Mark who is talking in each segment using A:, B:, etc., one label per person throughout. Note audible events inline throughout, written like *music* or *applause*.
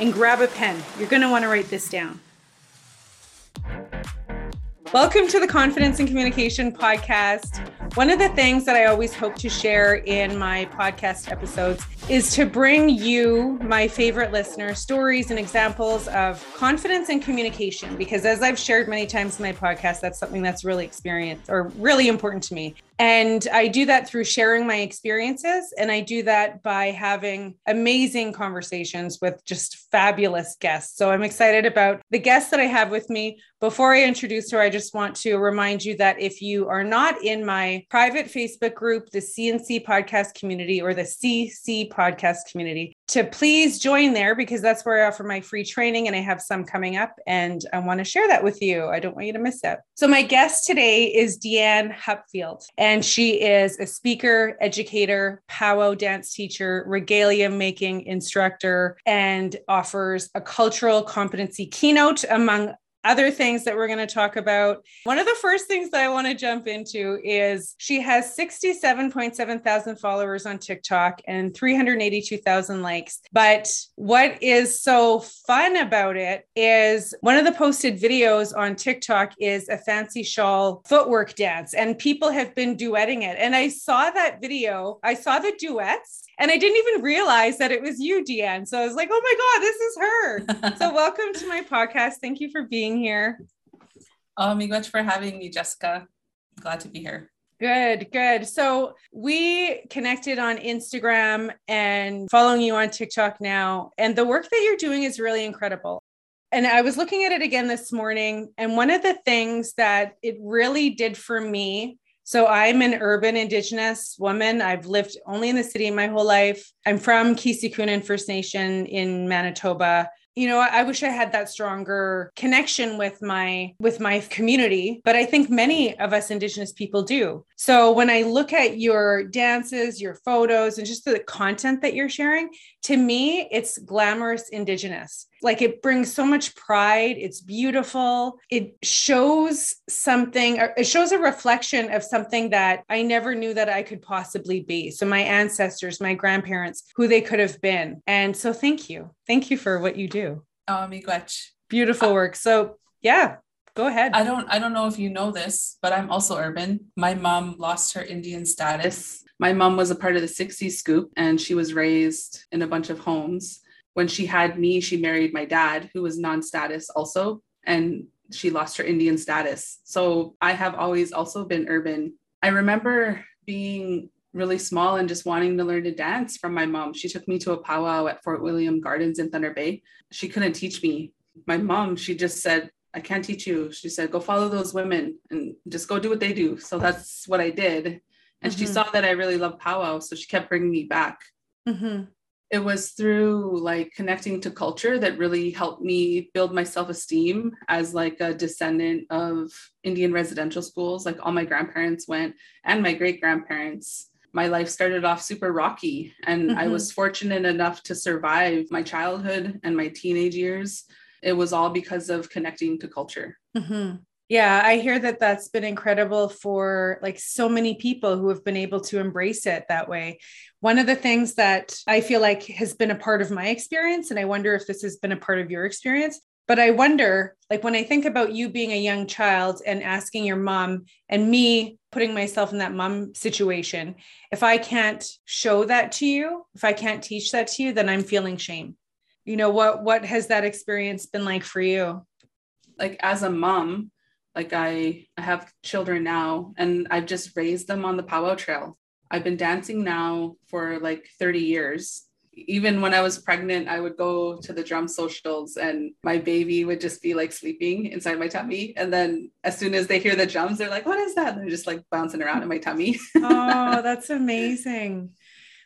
A: and grab a pen. You're going to want to write this down. Welcome to the Confidence and Communication Podcast. One of the things that I always hope to share in my podcast episodes is to bring you, my favorite listeners, stories and examples of confidence and communication. Because as I've shared many times in my podcast, that's something that's really experienced or really important to me. And I do that through sharing my experiences. And I do that by having amazing conversations with just fabulous guests. So I'm excited about the guests that I have with me. Before I introduce her, I just want to remind you that if you are not in my private Facebook group, the CNC podcast community or the CC podcast community, to please join there because that's where I offer my free training and I have some coming up and I want to share that with you. I don't want you to miss out. So, my guest today is Deanne Hupfield, and she is a speaker, educator, powwow dance teacher, regalia making instructor, and offers a cultural competency keynote among other things that we're going to talk about. One of the first things that I want to jump into is she has 67.7 thousand followers on TikTok and 382,000 likes. But what is so fun about it is one of the posted videos on TikTok is a fancy shawl footwork dance, and people have been duetting it. And I saw that video, I saw the duets, and I didn't even realize that it was you, Deanne. So I was like, oh my God, this is her. so *laughs* welcome to my podcast. Thank you for being here.
B: Oh, me much for having me, Jessica. Glad to be here.
A: Good, good. So we connected on Instagram and following you on TikTok now. And the work that you're doing is really incredible. And I was looking at it again this morning. And one of the things that it really did for me so I'm an urban indigenous woman. I've lived only in the city my whole life. I'm from Keeseekoowenin First Nation in Manitoba you know i wish i had that stronger connection with my with my community but i think many of us indigenous people do so when i look at your dances your photos and just the content that you're sharing to me it's glamorous indigenous. Like it brings so much pride. It's beautiful. It shows something it shows a reflection of something that i never knew that i could possibly be. So my ancestors my grandparents who they could have been. And so thank you. Thank you for what you do.
B: Oh miigwech.
A: Beautiful uh, work. So yeah go ahead
B: i don't i don't know if you know this but i'm also urban my mom lost her indian status my mom was a part of the 60s scoop and she was raised in a bunch of homes when she had me, she married my dad, who was non status also, and she lost her Indian status. So I have always also been urban. I remember being really small and just wanting to learn to dance from my mom. She took me to a powwow at Fort William Gardens in Thunder Bay. She couldn't teach me. My mom, she just said, I can't teach you. She said, go follow those women and just go do what they do. So that's what I did. And mm-hmm. she saw that I really love powwow. So she kept bringing me back. Mm-hmm it was through like connecting to culture that really helped me build my self-esteem as like a descendant of indian residential schools like all my grandparents went and my great grandparents my life started off super rocky and mm-hmm. i was fortunate enough to survive my childhood and my teenage years it was all because of connecting to culture
A: mm-hmm. Yeah, I hear that that's been incredible for like so many people who have been able to embrace it that way. One of the things that I feel like has been a part of my experience, and I wonder if this has been a part of your experience, but I wonder, like, when I think about you being a young child and asking your mom and me putting myself in that mom situation, if I can't show that to you, if I can't teach that to you, then I'm feeling shame. You know, what what has that experience been like for you?
B: Like as a mom, like I, I have children now and I've just raised them on the powwow trail. I've been dancing now for like 30 years. Even when I was pregnant, I would go to the drum socials and my baby would just be like sleeping inside my tummy. And then as soon as they hear the drums, they're like, what is that? And they're just like bouncing around in my tummy. *laughs*
A: oh, that's amazing.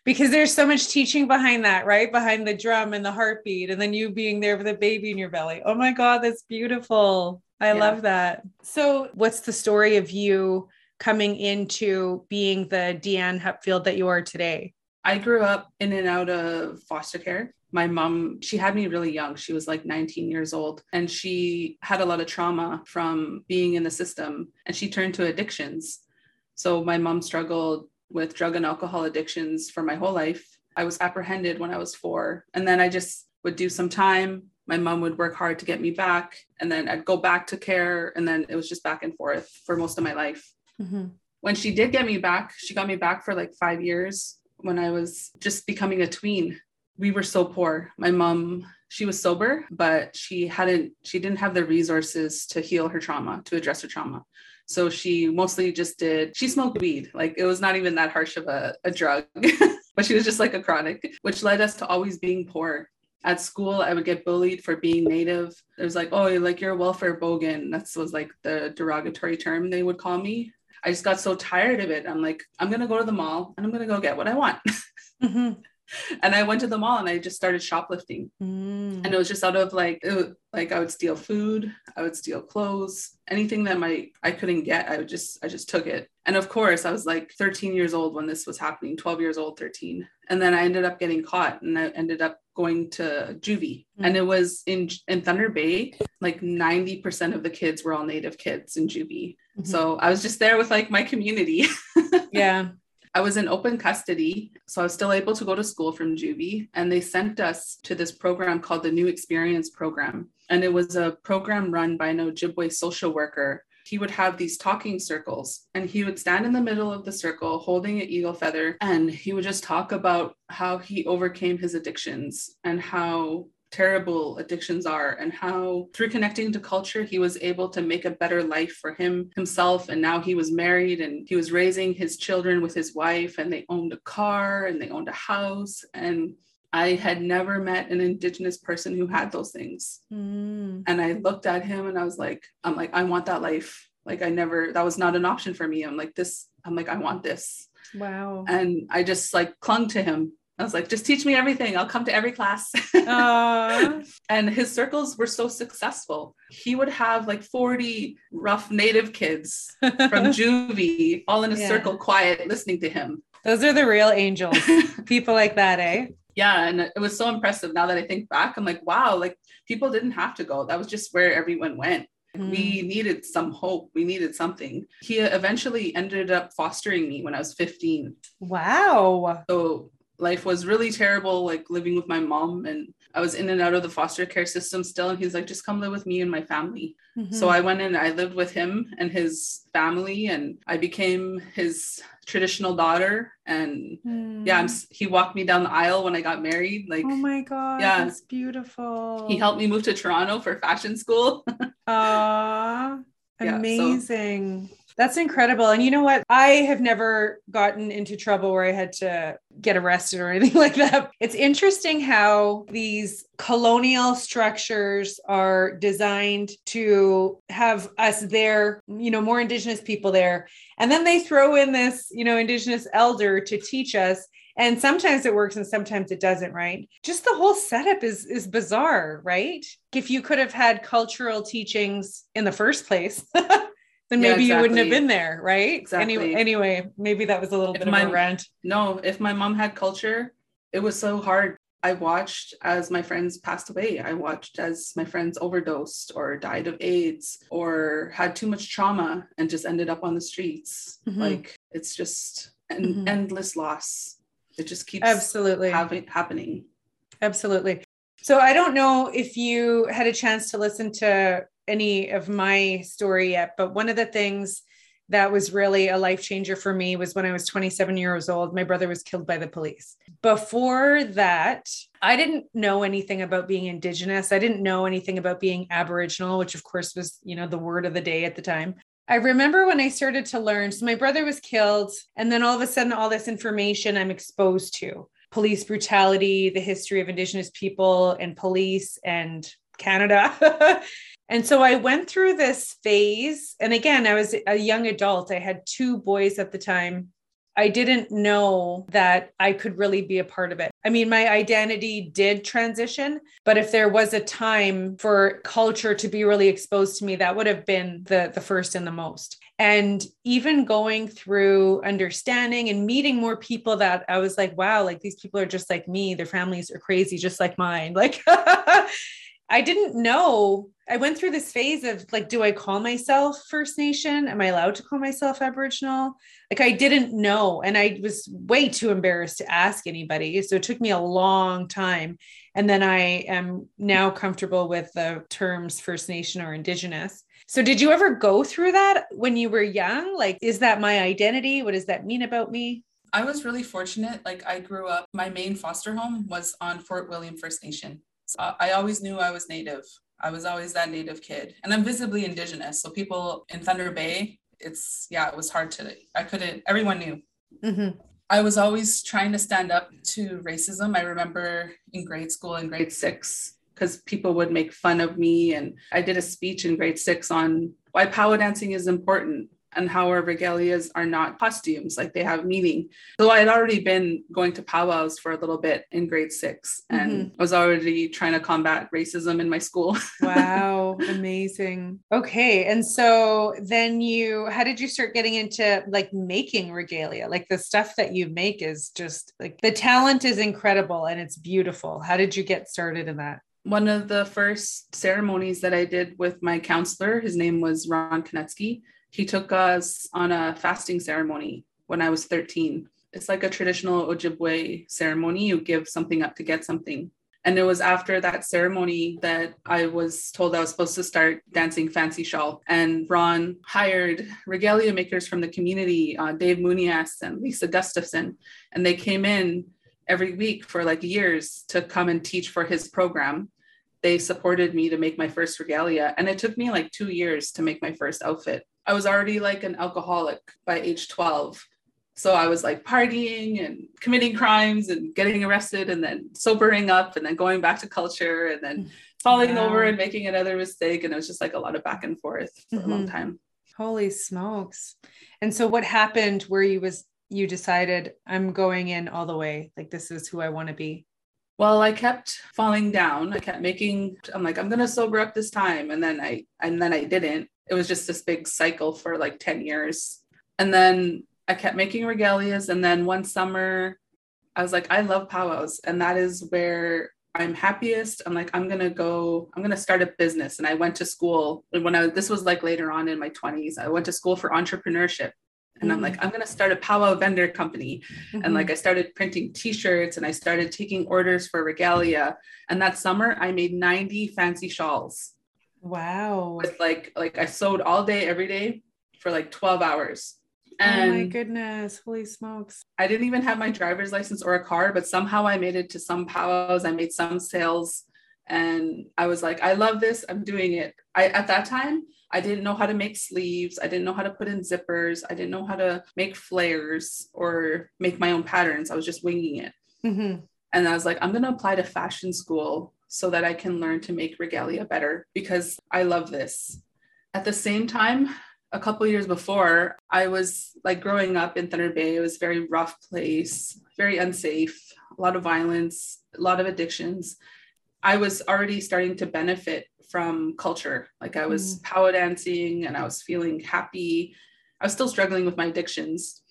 A: Because there's so much teaching behind that, right? Behind the drum and the heartbeat, and then you being there with a baby in your belly. Oh my God, that's beautiful. I yeah. love that. So, what's the story of you coming into being the Deanne Hupfield that you are today?
B: I grew up in and out of foster care. My mom, she had me really young. She was like 19 years old and she had a lot of trauma from being in the system and she turned to addictions. So my mom struggled with drug and alcohol addictions for my whole life. I was apprehended when I was four. And then I just would do some time. My mom would work hard to get me back. And then I'd go back to care. And then it was just back and forth for most of my life. Mm-hmm. When she did get me back, she got me back for like five years when I was just becoming a tween. We were so poor. My mom, she was sober, but she hadn't, she didn't have the resources to heal her trauma, to address her trauma. So she mostly just did, she smoked weed. Like it was not even that harsh of a, a drug, *laughs* but she was just like a chronic, which led us to always being poor. At school, I would get bullied for being native. It was like, oh, like you're a welfare bogan. That was like the derogatory term they would call me. I just got so tired of it. I'm like, I'm going to go to the mall and I'm going to go get what I want. *laughs* Mm-hmm. And I went to the mall and I just started shoplifting. Mm. And it was just out of like, was, like I would steal food, I would steal clothes, anything that my I couldn't get, I would just I just took it. And of course, I was like 13 years old when this was happening, 12 years old, 13. And then I ended up getting caught and I ended up going to juvie. Mm. And it was in in Thunder Bay, like 90% of the kids were all native kids in juvie. Mm-hmm. So I was just there with like my community. *laughs*
A: yeah.
B: I was in open custody, so I was still able to go to school from juvie. And they sent us to this program called the New Experience Program. And it was a program run by an Ojibwe social worker. He would have these talking circles, and he would stand in the middle of the circle holding an eagle feather, and he would just talk about how he overcame his addictions and how terrible addictions are and how through connecting to culture he was able to make a better life for him himself and now he was married and he was raising his children with his wife and they owned a car and they owned a house and I had never met an indigenous person who had those things. Mm. And I looked at him and I was like, I'm like, I want that life. Like I never, that was not an option for me. I'm like, this, I'm like, I want this.
A: Wow.
B: And I just like clung to him I was like, just teach me everything. I'll come to every class. *laughs* and his circles were so successful. He would have like 40 rough native kids from *laughs* juvie all in a yeah. circle, quiet, listening to him.
A: Those are the real angels. *laughs* people like that, eh?
B: Yeah. And it was so impressive. Now that I think back, I'm like, wow, like people didn't have to go. That was just where everyone went. Mm. We needed some hope. We needed something. He eventually ended up fostering me when I was 15.
A: Wow.
B: So life was really terrible, like living with my mom. And I was in and out of the foster care system still. And he's like, just come live with me and my family. Mm-hmm. So I went and I lived with him and his family, and I became his traditional daughter. And mm. yeah, I'm, he walked me down the aisle when I got married. Like,
A: oh my God, yeah, that's beautiful.
B: He helped me move to Toronto for fashion school. *laughs*
A: Ah, amazing. so, that's incredible. And you know what? I have never gotten into trouble where I had to get arrested or *laughs* anything like that. It's interesting how these colonial structures are designed to have us there, you know, more Indigenous people there. And then they throw in this, you know, Indigenous elder to teach us. And sometimes it works and sometimes it doesn't, right? Just the whole setup is is bizarre, right? If you could have had cultural teachings in the first place, *laughs* then maybe yeah, exactly. you wouldn't have been there, right?
B: Exactly.
A: Anyway, anyway, maybe that was a little if bit my, of a rant.
B: No, if my mom had culture, it was so hard. I watched as my friends passed away. I watched as my friends overdosed or died of AIDS or had too much trauma and just ended up on the streets. Mm-hmm. Like it's just an mm-hmm. endless loss. It just keeps
A: absolutely
B: having, happening.
A: Absolutely. So I don't know if you had a chance to listen to any of my story yet, but one of the things that was really a life changer for me was when I was 27 years old. My brother was killed by the police. Before that, I didn't know anything about being Indigenous. I didn't know anything about being Aboriginal, which of course was, you know, the word of the day at the time. I remember when I started to learn. So my brother was killed, and then all of a sudden, all this information I'm exposed to police brutality, the history of Indigenous people and police and Canada. *laughs* And so I went through this phase. And again, I was a young adult. I had two boys at the time. I didn't know that I could really be a part of it. I mean, my identity did transition, but if there was a time for culture to be really exposed to me, that would have been the, the first and the most. And even going through understanding and meeting more people that I was like, wow, like these people are just like me. Their families are crazy, just like mine. Like, *laughs* I didn't know. I went through this phase of like, do I call myself First Nation? Am I allowed to call myself Aboriginal? Like, I didn't know. And I was way too embarrassed to ask anybody. So it took me a long time. And then I am now comfortable with the terms First Nation or Indigenous. So, did you ever go through that when you were young? Like, is that my identity? What does that mean about me?
B: I was really fortunate. Like, I grew up, my main foster home was on Fort William First Nation. So I always knew I was Native. I was always that Native kid. And I'm visibly Indigenous. So people in Thunder Bay, it's, yeah, it was hard to, I couldn't, everyone knew. Mm-hmm. I was always trying to stand up to racism. I remember in grade school, in grade six, because people would make fun of me. And I did a speech in grade six on why powwow dancing is important and how our regalias are not costumes, like they have meaning. So I had already been going to powwows for a little bit in grade six and mm-hmm. I was already trying to combat racism in my school. *laughs*
A: wow, amazing. Okay. And so then you, how did you start getting into like making regalia? Like the stuff that you make is just like the talent is incredible and it's beautiful. How did you get started in that?
B: One of the first ceremonies that I did with my counselor, his name was Ron Konetsky he took us on a fasting ceremony when I was 13. It's like a traditional Ojibwe ceremony. You give something up to get something. And it was after that ceremony that I was told I was supposed to start dancing fancy shawl. And Ron hired regalia makers from the community, uh, Dave Munias and Lisa Gustafson. And they came in every week for like years to come and teach for his program. They supported me to make my first regalia. And it took me like two years to make my first outfit. I was already like an alcoholic by age 12. So I was like partying and committing crimes and getting arrested and then sobering up and then going back to culture and then falling wow. over and making another mistake. And it was just like a lot of back and forth for mm-hmm. a long mm-hmm. time.
A: Holy smokes. And so what happened where you was you decided I'm going in all the way, like this is who I want to be?
B: Well, I kept falling down. I kept making I'm like I'm going to sober up this time and then I and then I didn't it was just this big cycle for like 10 years. And then I kept making regalias. And then one summer, I was like, I love powwows. And that is where I'm happiest. I'm like, I'm gonna go, I'm gonna start a business. And I went to school when I this was like later on in my 20s. I went to school for entrepreneurship. And mm-hmm. I'm like, mm. I'm gonna start a powwow vendor company. Mm-hmm. And like I started printing t-shirts and I started taking orders for regalia. And that summer I made 90 fancy shawls.
A: Wow.
B: With like like I sewed all day every day for like 12 hours.
A: And oh my goodness, holy smokes.
B: I didn't even have my driver's license or a car, but somehow I made it to some powwows. I made some sales and I was like, I love this. I'm doing it. I at that time I didn't know how to make sleeves. I didn't know how to put in zippers. I didn't know how to make flares or make my own patterns. I was just winging it. Mm-hmm. And I was like, I'm going to apply to fashion school so that I can learn to make regalia better because I love this. At the same time, a couple years before, I was like growing up in Thunder Bay. It was a very rough place, very unsafe, a lot of violence, a lot of addictions. I was already starting to benefit from culture. Like I was mm. powwow dancing and I was feeling happy. I was still struggling with my addictions.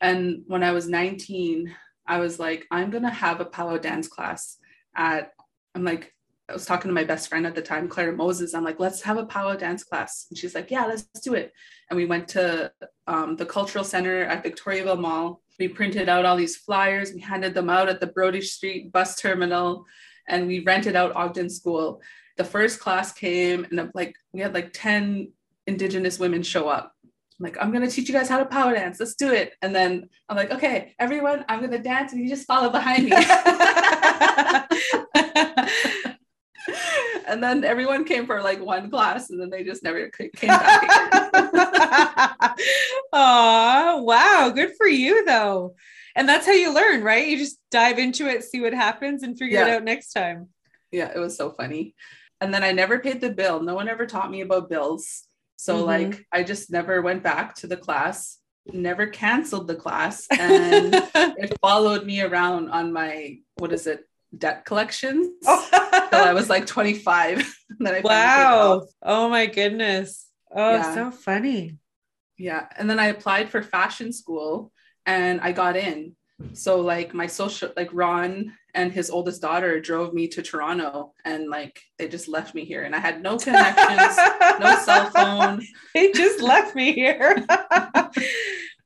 B: And when I was 19, I was like, I'm going to have a powwow dance class at I'm like, I was talking to my best friend at the time, Claire Moses. I'm like, let's have a powwow dance class. And she's like, yeah, let's do it. And we went to um, the cultural center at Victoriaville Mall. We printed out all these flyers. We handed them out at the Brodie Street bus terminal and we rented out Ogden School. The first class came and like we had like 10 Indigenous women show up. I'm like, I'm gonna teach you guys how to powwow dance. Let's do it. And then I'm like, okay, everyone, I'm gonna dance and you just follow behind me. *laughs* *laughs* and then everyone came for like one class and then they just never came back
A: Oh, *laughs* wow. Good for you though. And that's how you learn, right? You just dive into it, see what happens, and figure yeah. it out next time.
B: Yeah, it was so funny. And then I never paid the bill. No one ever taught me about bills. So, mm-hmm. like, I just never went back to the class. never canceled the class and *laughs* it followed me around on my what is it debt collections *laughs* oh. I was like 25. *laughs*
A: then I wow. Oh my goodness. Oh, yeah. so funny.
B: Yeah. And then I applied for fashion school and I got in. So like my social like Ron and his oldest daughter drove me to Toronto and like they just left me here and I had no connections, no *laughs* cell phone.
A: They just left me here.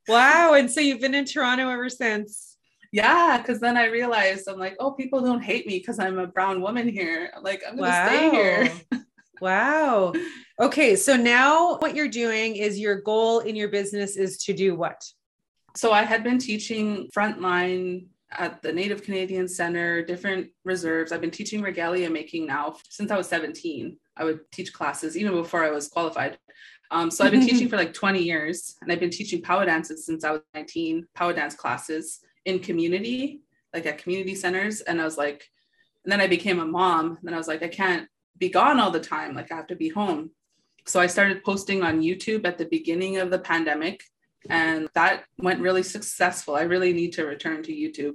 A: wow. And so you've been in Toronto ever since.
B: Yeah, because then I realized I'm like, oh, people don't hate me because I'm a brown woman here. Like, I'm gonna wow. stay here.
A: wow. Okay, so now what you're doing is your goal in your business is to do what?
B: So I had been teaching frontline at the Native Canadian Center, different reserves. I've been teaching regalia making now since I was 17. I would teach classes even before I was qualified. Um, so I've been *laughs* teaching for like 20 years and I've been teaching powwow dances since I was 19, powwow dance classes in community, like at community centers. And I was like, and then I became a mom. And I was like, I can't be gone all the time. Like I have to be home. So I started posting on YouTube at the beginning of the pandemic. And that went really successful. I really need to return to YouTube.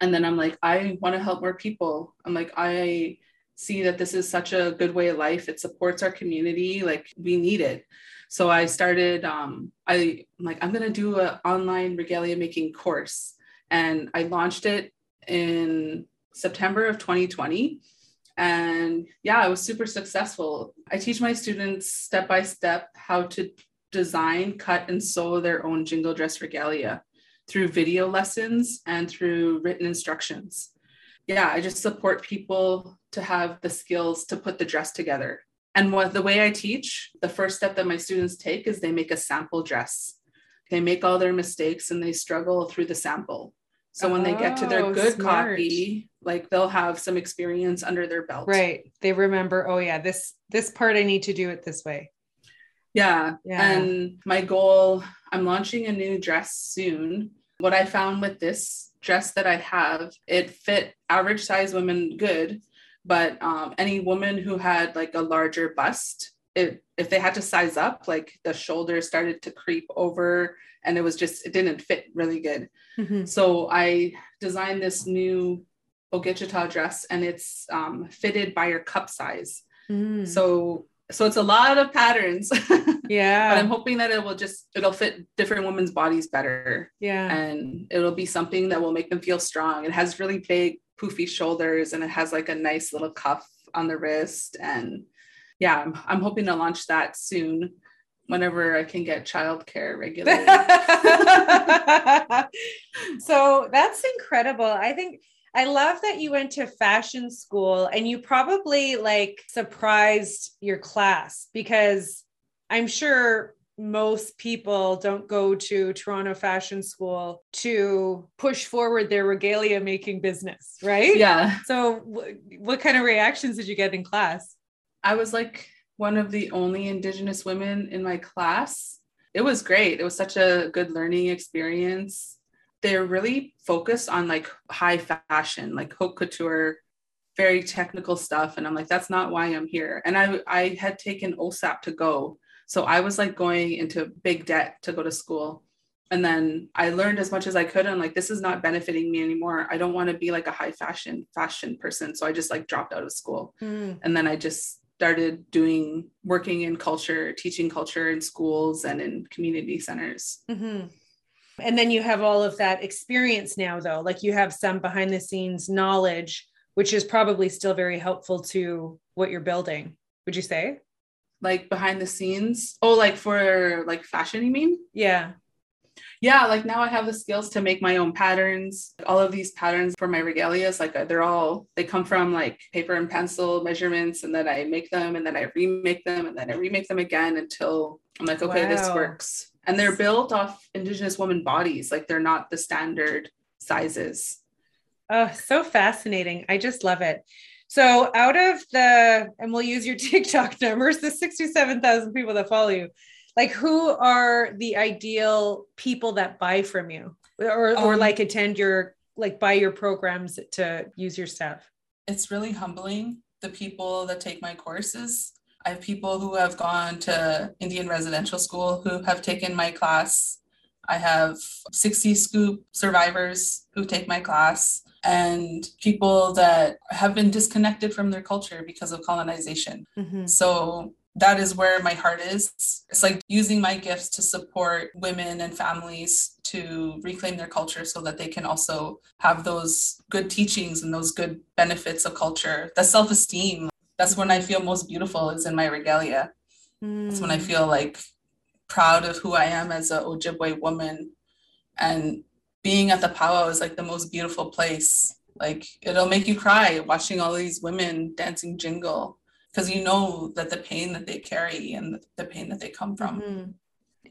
B: And then I'm like, I want to help more people. I'm like, I see that this is such a good way of life. It supports our community. Like we need it. So I started, um, I, I'm like, I'm going to do an online regalia making course and I launched it in September of 2020. And yeah, I was super successful. I teach my students step by step how to design, cut, and sew their own jingle dress regalia through video lessons and through written instructions. Yeah, I just support people to have the skills to put the dress together. And what the way I teach, the first step that my students take is they make a sample dress. They make all their mistakes and they struggle through the sample. So when oh, they get to their oh, good smart. copy, like they'll have some experience under their belt.
A: Right. They remember, oh yeah, this this part I need to do it this way.
B: Yeah. yeah. And my goal, I'm launching a new dress soon. What I found with this dress that I have, it fit average size women good, but um, any woman who had like a larger bust, it if they had to size up, like the shoulders started to creep over and it was just it didn't fit really good. Mm-hmm. So I designed this new Ogichita dress and it's um, fitted by your cup size. Mm. So so it's a lot of patterns. *laughs*
A: Yeah.
B: but I'm hoping that it will just it'll fit different women's bodies better.
A: Yeah.
B: And it'll be something that will make them feel strong. It has really big poofy shoulders and it has like a nice little cuff on the wrist and yeah, I'm, I'm hoping to launch that soon whenever I can get childcare regularly. *laughs*
A: so that's incredible. I think I love that you went to fashion school and you probably like surprised your class because I'm sure most people don't go to Toronto Fashion School to push forward their regalia making business, right?
B: Yeah.
A: So, w- what kind of reactions did you get in class?
B: I was like one of the only Indigenous women in my class. It was great. It was such a good learning experience. They're really focused on like high fashion, like haute couture, very technical stuff. And I'm like, that's not why I'm here. And I, I had taken OSAP to go. So I was like going into big debt to go to school. And then I learned as much as I could. And like, this is not benefiting me anymore. I don't want to be like a high fashion fashion person. So I just like dropped out of school. Mm. And then I just started doing working in culture, teaching culture in schools and in community centers.
A: Mm-hmm. And then you have all of that experience now, though, like you have some behind the scenes knowledge, which is probably still very helpful to what you're building. Would you say?
B: Like behind the scenes? Oh, like for like fashion, you mean?
A: Yeah
B: yeah, like now I have the skills to make my own patterns. All of these patterns for my regalias, like they're all, they come from like paper and pencil measurements, and then I make them and then I remake them and then I remake them again until I'm like, okay, wow. this works. And they're built off Indigenous woman bodies, like they're not the standard sizes.
A: Oh, so fascinating. I just love it. So, out of the, and we'll use your *laughs* TikTok numbers, the 67,000 people that follow you, like who are the ideal people that buy from you or or um, like attend your like buy your programs to use your stuff
B: it's really humbling the people that take my courses i have people who have gone to indian residential school who have taken my class I have 60 scoop survivors who take my class and people that have been disconnected from their culture because of colonization. Mm-hmm. So that is where my heart is. It's like using my gifts to support women and families to reclaim their culture so that they can also have those good teachings and those good benefits of culture. The self esteem, that's when I feel most beautiful, is in my regalia. Mm. That's when I feel like proud of who I am as a Ojibwe woman. And being at the powwow is like the most beautiful place. Like it'll make you cry watching all these women dancing jingle because you know that the pain that they carry and the pain that they come from. Mm-hmm.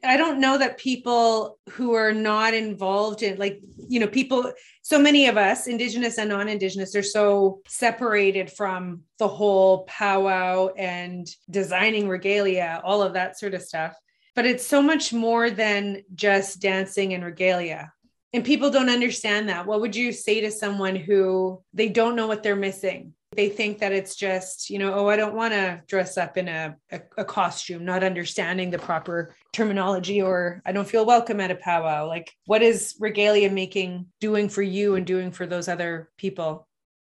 A: I don't know that people who are not involved in, like, you know, people, so many of us, Indigenous and non Indigenous, are so separated from the whole powwow and designing regalia, all of that sort of stuff. But it's so much more than just dancing and regalia. And people don't understand that. What would you say to someone who they don't know what they're missing? They think that it's just you know oh i don't want to dress up in a, a, a, costume not understanding the proper terminology or i don't feel welcome at a powwow. Like what is regalia making doing for you and doing for those other people?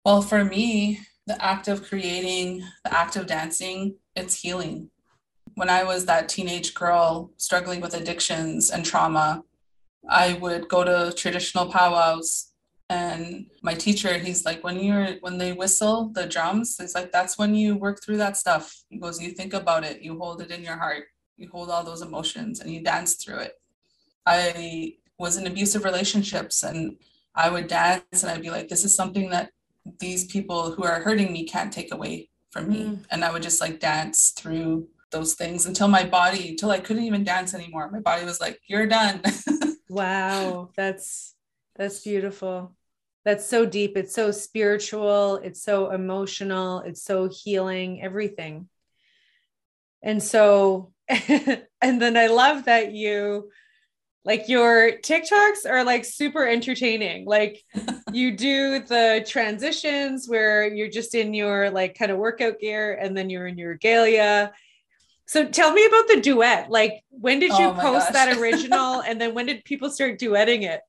B: Well for me the act of creating the act of dancing it's healing. When i was that teenage girl struggling with addictions and trauma i would go to traditional powwows and my teacher he's like when you're when they whistle the drums it's like that's when you work through that stuff. He goes you think about it. You hold it in your heart. You hold all those emotions and you dance through it. I was in abusive relationships and i would dance and i'd be like this is something that these people who are hurting me can't take away from me. Mm. and i would just like dance through those things until my body until i couldn't even dance anymore. My body was like you're done. *laughs*
A: Wow. That's that's beautiful. That's so deep. It's so spiritual. It's so emotional. It's so healing, everything. And so, *laughs* and then I love that you, like your TikToks are like super entertaining. Like you do the transitions where you're just in your like kind of workout gear and then you're in your regalia. So tell me about the duet. Like when did oh you oh post gosh. that *laughs* original and then when did people start duetting it?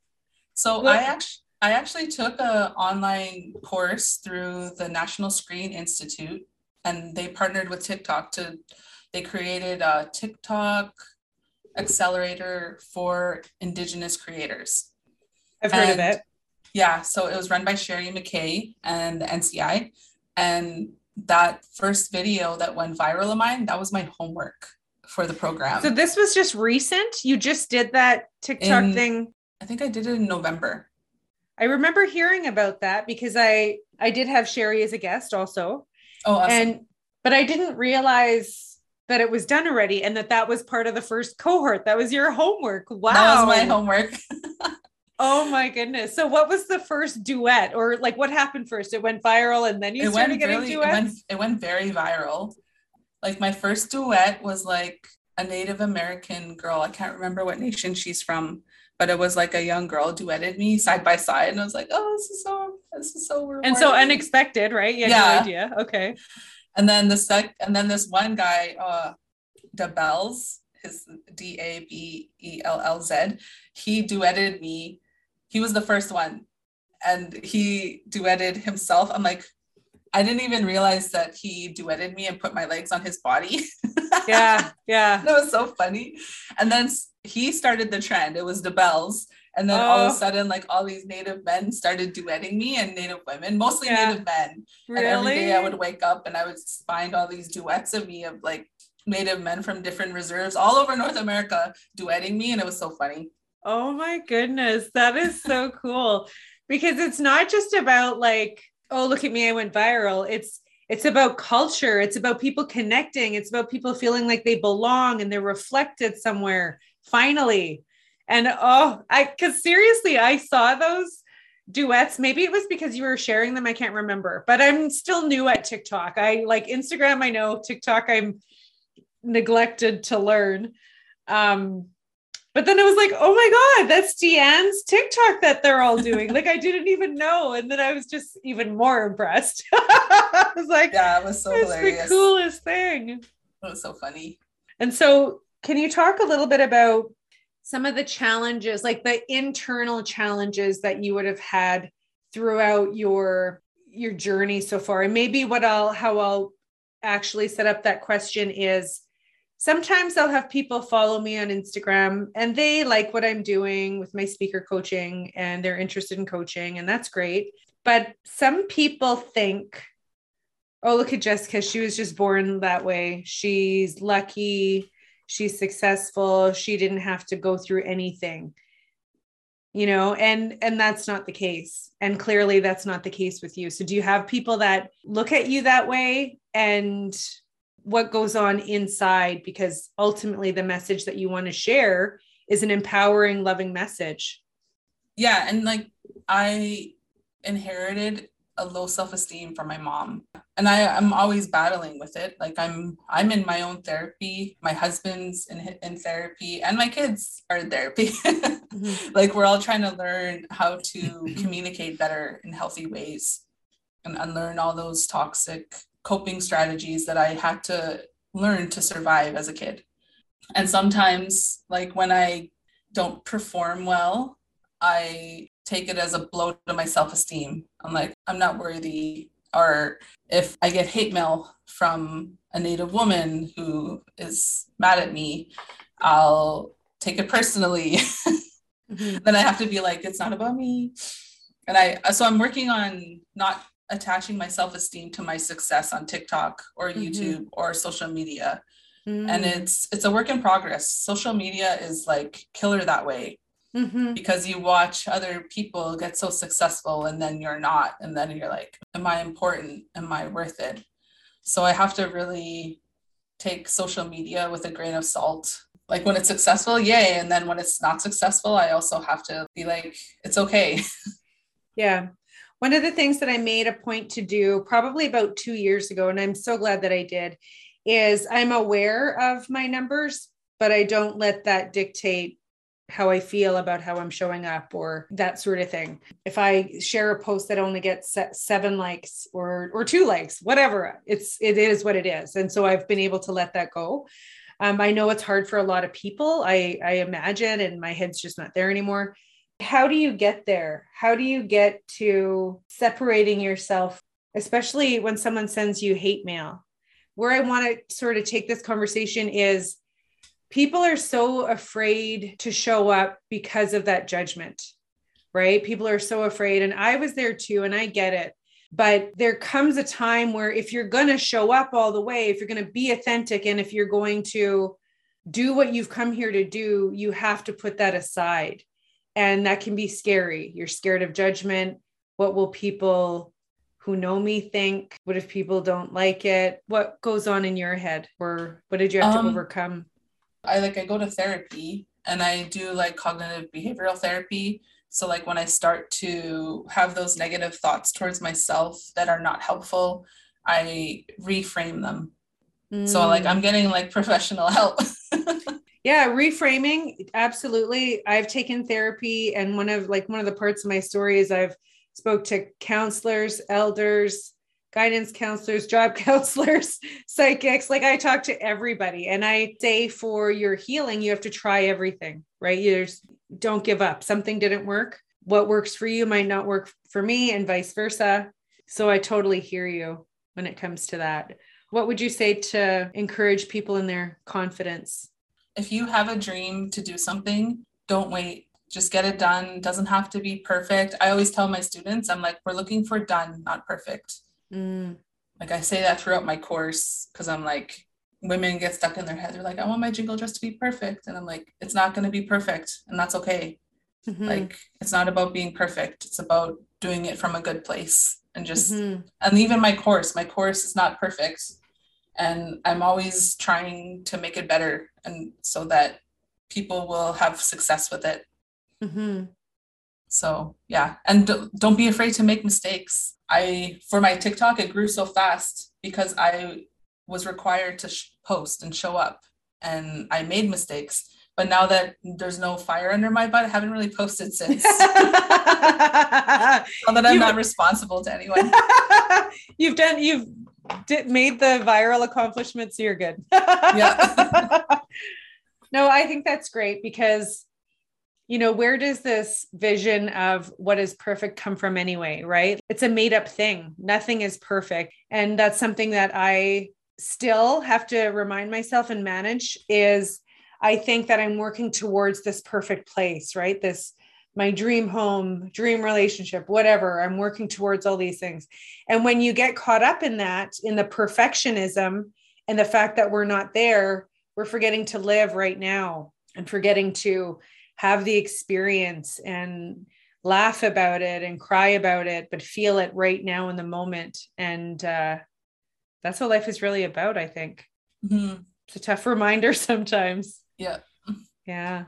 B: So? I actually I actually took an online course through the National Screen Institute, and they partnered with TikTok to. They created a TikTok accelerator for Indigenous creators.
A: I've heard and, of it.
B: Yeah, so it was run by Sherry McKay and the NCI, and that first video that went viral of mine, that was my homework for the program.
A: So this was just recent. You just did that TikTok in, thing
B: I think I did it in November.
A: I remember hearing about that because I I did have Sherry as a guest also.
B: Oh, awesome.
A: and but I didn't realize that it was done already and that that was part of the first cohort. That was your homework. Wow,
B: that was my homework. *laughs*
A: oh my goodness! So, what was the first duet, or like what happened first? It went viral, and then you it started getting really, duets.
B: It went, it went very viral. Like my first duet was like a Native American girl. I can't remember what nation she's from but it was like a young girl duetted me side by side and I was like, oh, this is so this is so rewarding.
A: And so unexpected, right? You yeah. no idea. Okay.
B: And then the sec and then this one guy, uh DaBellz, his D-A-B-E-L-L-Z, he duetted me. He was the first one. And he duetted himself. I'm like, I didn't even realize that he duetted me and put my legs on his body. *laughs*
A: yeah, yeah.
B: That was so funny. And then he started the trend. It was the bells. And then oh. all of a oh. sudden, like all these native men started duetting me and native women, mostly yeah. native men. Really? And every day I would wake up and I would find all these duets of me of like native men from different reserves all over North America duetting me. And it was so funny.
A: Oh my goodness. That is so cool. Because it's not just about like, oh, look at me, I went viral. It's it's about culture. It's about people connecting. It's about people feeling like they belong and they're reflected somewhere finally. And oh, I because seriously, I saw those duets. Maybe it was because you were sharing them. I can't remember, but I'm still new at TikTok. I like Instagram, I know TikTok, I'm neglected to learn. Um, but then I was like, oh my God, that's Deanne's TikTok that they're all doing. like I *laughs* didn't even know. And then I was just even more impressed. *laughs* I was like,
B: yeah, it was so
A: that's
B: hilarious.
A: the coolest thing.
B: It was so funny.
A: And so can you talk a little bit about some of the challenges, like the internal challenges that you would have had throughout your your journey so far. And maybe what I'll how I'll actually set up that question is sometimes I'll have people follow me on Instagram and they like what I'm doing with my speaker coaching and they're interested in coaching, and that's great. But some people think, oh, look at Jessica. She was just born that way. She's lucky. She's successful. She didn't have to go through anything you know and and that's not the case and clearly that's not the case with you so do you have people that look at you that way and what goes on inside because ultimately the message that you want to share is an empowering loving message.
B: Yeah and like i inherited a low self-esteem from my mom and i i'm always battling with it. Like i'm i'm in my own therapy. My husband's in in therapy and my kids are in therapy. *laughs* Mm-hmm. like we're all trying to learn how to communicate better in healthy ways and unlearn all those toxic coping strategies that I had to learn to survive as a kid. And sometimes, like when I don't perform well, I take it as a blow to my self esteem. I'm like, I'm not worthy. Or if I get hate mail from a Native woman who is mad at me, I'll take it personally. *laughs* mm-hmm. Then I have to be like, it's not about me. And I, so I'm working on not attaching my self-esteem to my success on TikTok or mm-hmm. YouTube or social media. Mm-hmm. And it's it's a work in progress. Social media is like killer that way. Mm-hmm. Because you watch other people get so successful and then you're not. And then you're like, Am I important? Am I worth it? So I have to really take social media with a grain of salt. Like when it's successful, yay. And then when it's not successful, I also have to be like, it's okay. *laughs*
A: Yeah. One of the things that I made a point to do probably about two years ago, and I'm so glad that I did, is I'm aware of my numbers, but I don't let that dictate how I feel about how I'm showing up or that sort of thing. If I share a post that only gets seven likes or or two likes, whatever, it's it is what it is, and so I've been able to let that go. Um, I know it's hard for a lot of people. I I imagine, and my head's just not there anymore. How do you get there? How do you get to separating yourself, especially when someone sends you hate mail? Where I want to sort of take this conversation is people are so afraid to show up because of that judgment, right? People are so afraid. And I was there too, and I get it. But there comes a time where if you're going to show up all the way, if you're going to be authentic, and if you're going to do what you've come here to do, you have to put that aside and that can be scary. You're scared of judgment. What will people who know me think? What if people don't like it? What goes on in your head? Or what did you have um, to overcome?
B: I like i go to therapy and i do like cognitive behavioral therapy. So like when i start to have those negative thoughts towards myself that are not helpful i reframe them. Mm. so like i'm mm. getting like professional help *laughs*
A: yeah reframing absolutely. I've taken therapy and one of like one of the parts of my story is i've spoke to counselors elders guidance counselors *laughs* job counselors psychics. Like i talk to everybody and i say for your healing you have to try everything right? You don't give up. Something didn't work. What works for you might not work for me and vice versa. So i totally hear you when it comes to that. What would you say to encourage people in their confidence
B: if you have a dream to do something, don't wait. Just get it done. Doesn't have to be perfect. I always tell my students, I'm like, we're looking for done, not perfect. Mm. Like I say that throughout my course because I'm like, women get stuck in their head. They're like, I want my jingle dress to be perfect. And I'm like, it's not going to be perfect. And that's okay. Mm-hmm. Like, it's not about being perfect. It's about doing it from a good place and just, mm-hmm. and even my course, my course is not perfect and i'm always trying to make it better and so that people will have success with it mm-hmm. so yeah and don't be afraid to make mistakes i for my tiktok it grew so fast because i was required to sh- post and show up and i made mistakes but now that there's no fire under my butt, I haven't really posted since. *laughs* now that I'm you, not responsible to anyone. *laughs*
A: you've done you've did, made the viral accomplishments, you're good. yeah. *laughs* no, I think that's great because you know, where does this vision of what is perfect come from anyway, right? It's a made up thing. Nothing is perfect. And that's something that I still have to remind myself and manage is I think that I'm working towards this perfect place, right? This my dream home, dream relationship, whatever. I'm working towards all these things. And when you get caught up in that, in the perfectionism and the fact that we're not there, we're forgetting to live right now and forgetting to have the experience and laugh about it and cry about it, but feel it right now in the moment. And uh, that's what life is really about, I think. Mm-hmm. It's a tough reminder *laughs* sometimes.
B: Yeah.
A: Yeah.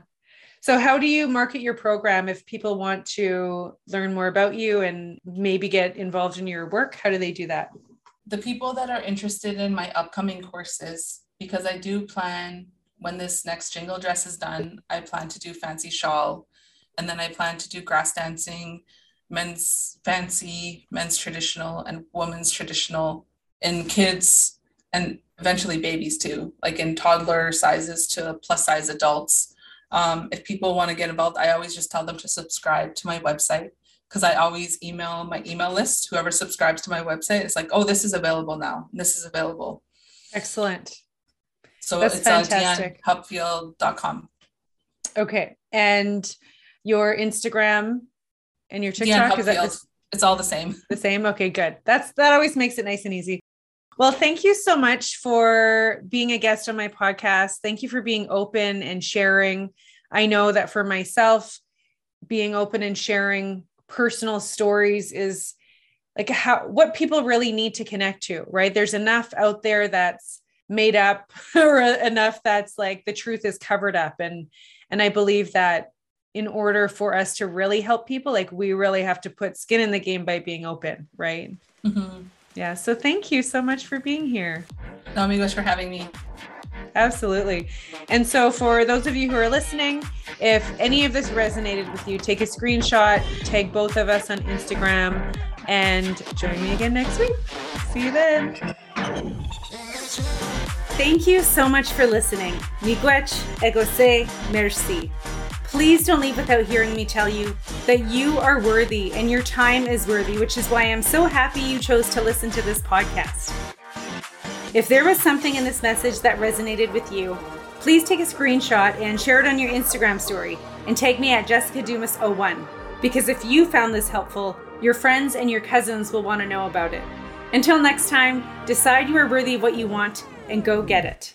A: So, how do you market your program if people want to learn more about you and maybe get involved in your work? How do they do that?
B: The people that are interested in my upcoming courses, because I do plan when this next jingle dress is done, I plan to do fancy shawl, and then I plan to do grass dancing, men's fancy, men's traditional, and women's traditional, in kids and eventually babies too, like in toddler sizes to plus size adults um, if people want to get involved, I always just tell them to subscribe to my website because I always email my email list. Whoever subscribes to my website, it's like, oh, this is available now. This is available.
A: Excellent.
B: So That's it's fantastic. on deannehupfield.com.
A: Okay. And your Instagram and your TikTok is that
B: it's all the same.
A: The same. Okay, good. That's that always makes it nice and easy. Well, thank you so much for being a guest on my podcast. Thank you for being open and sharing. I know that for myself, being open and sharing personal stories is like how what people really need to connect to, right? There's enough out there that's made up *laughs* or enough that's like the truth is covered up and and I believe that in order for us to really help people like we really have to put skin in the game by being open, right? Mm-hmm. Yeah. So thank you so much for being here.
B: No amigos for having me.
A: Absolutely. And so, for those of you who are listening, if any of this resonated with you, take a screenshot, tag both of us on Instagram, and join me again next week. See you then. Thank you so much for listening. Miigwech, ekosi, merci. Please don't leave without hearing me tell you that you are worthy and your time is worthy, which is why I'm so happy you chose to listen to this podcast. If there was something in this message that resonated with you, please take a screenshot and share it on your Instagram story and tag me at Jessica Dumas01 because if you found this helpful, your friends and your cousins will want to know about it. Until next time, decide you are worthy of what you want and go get it.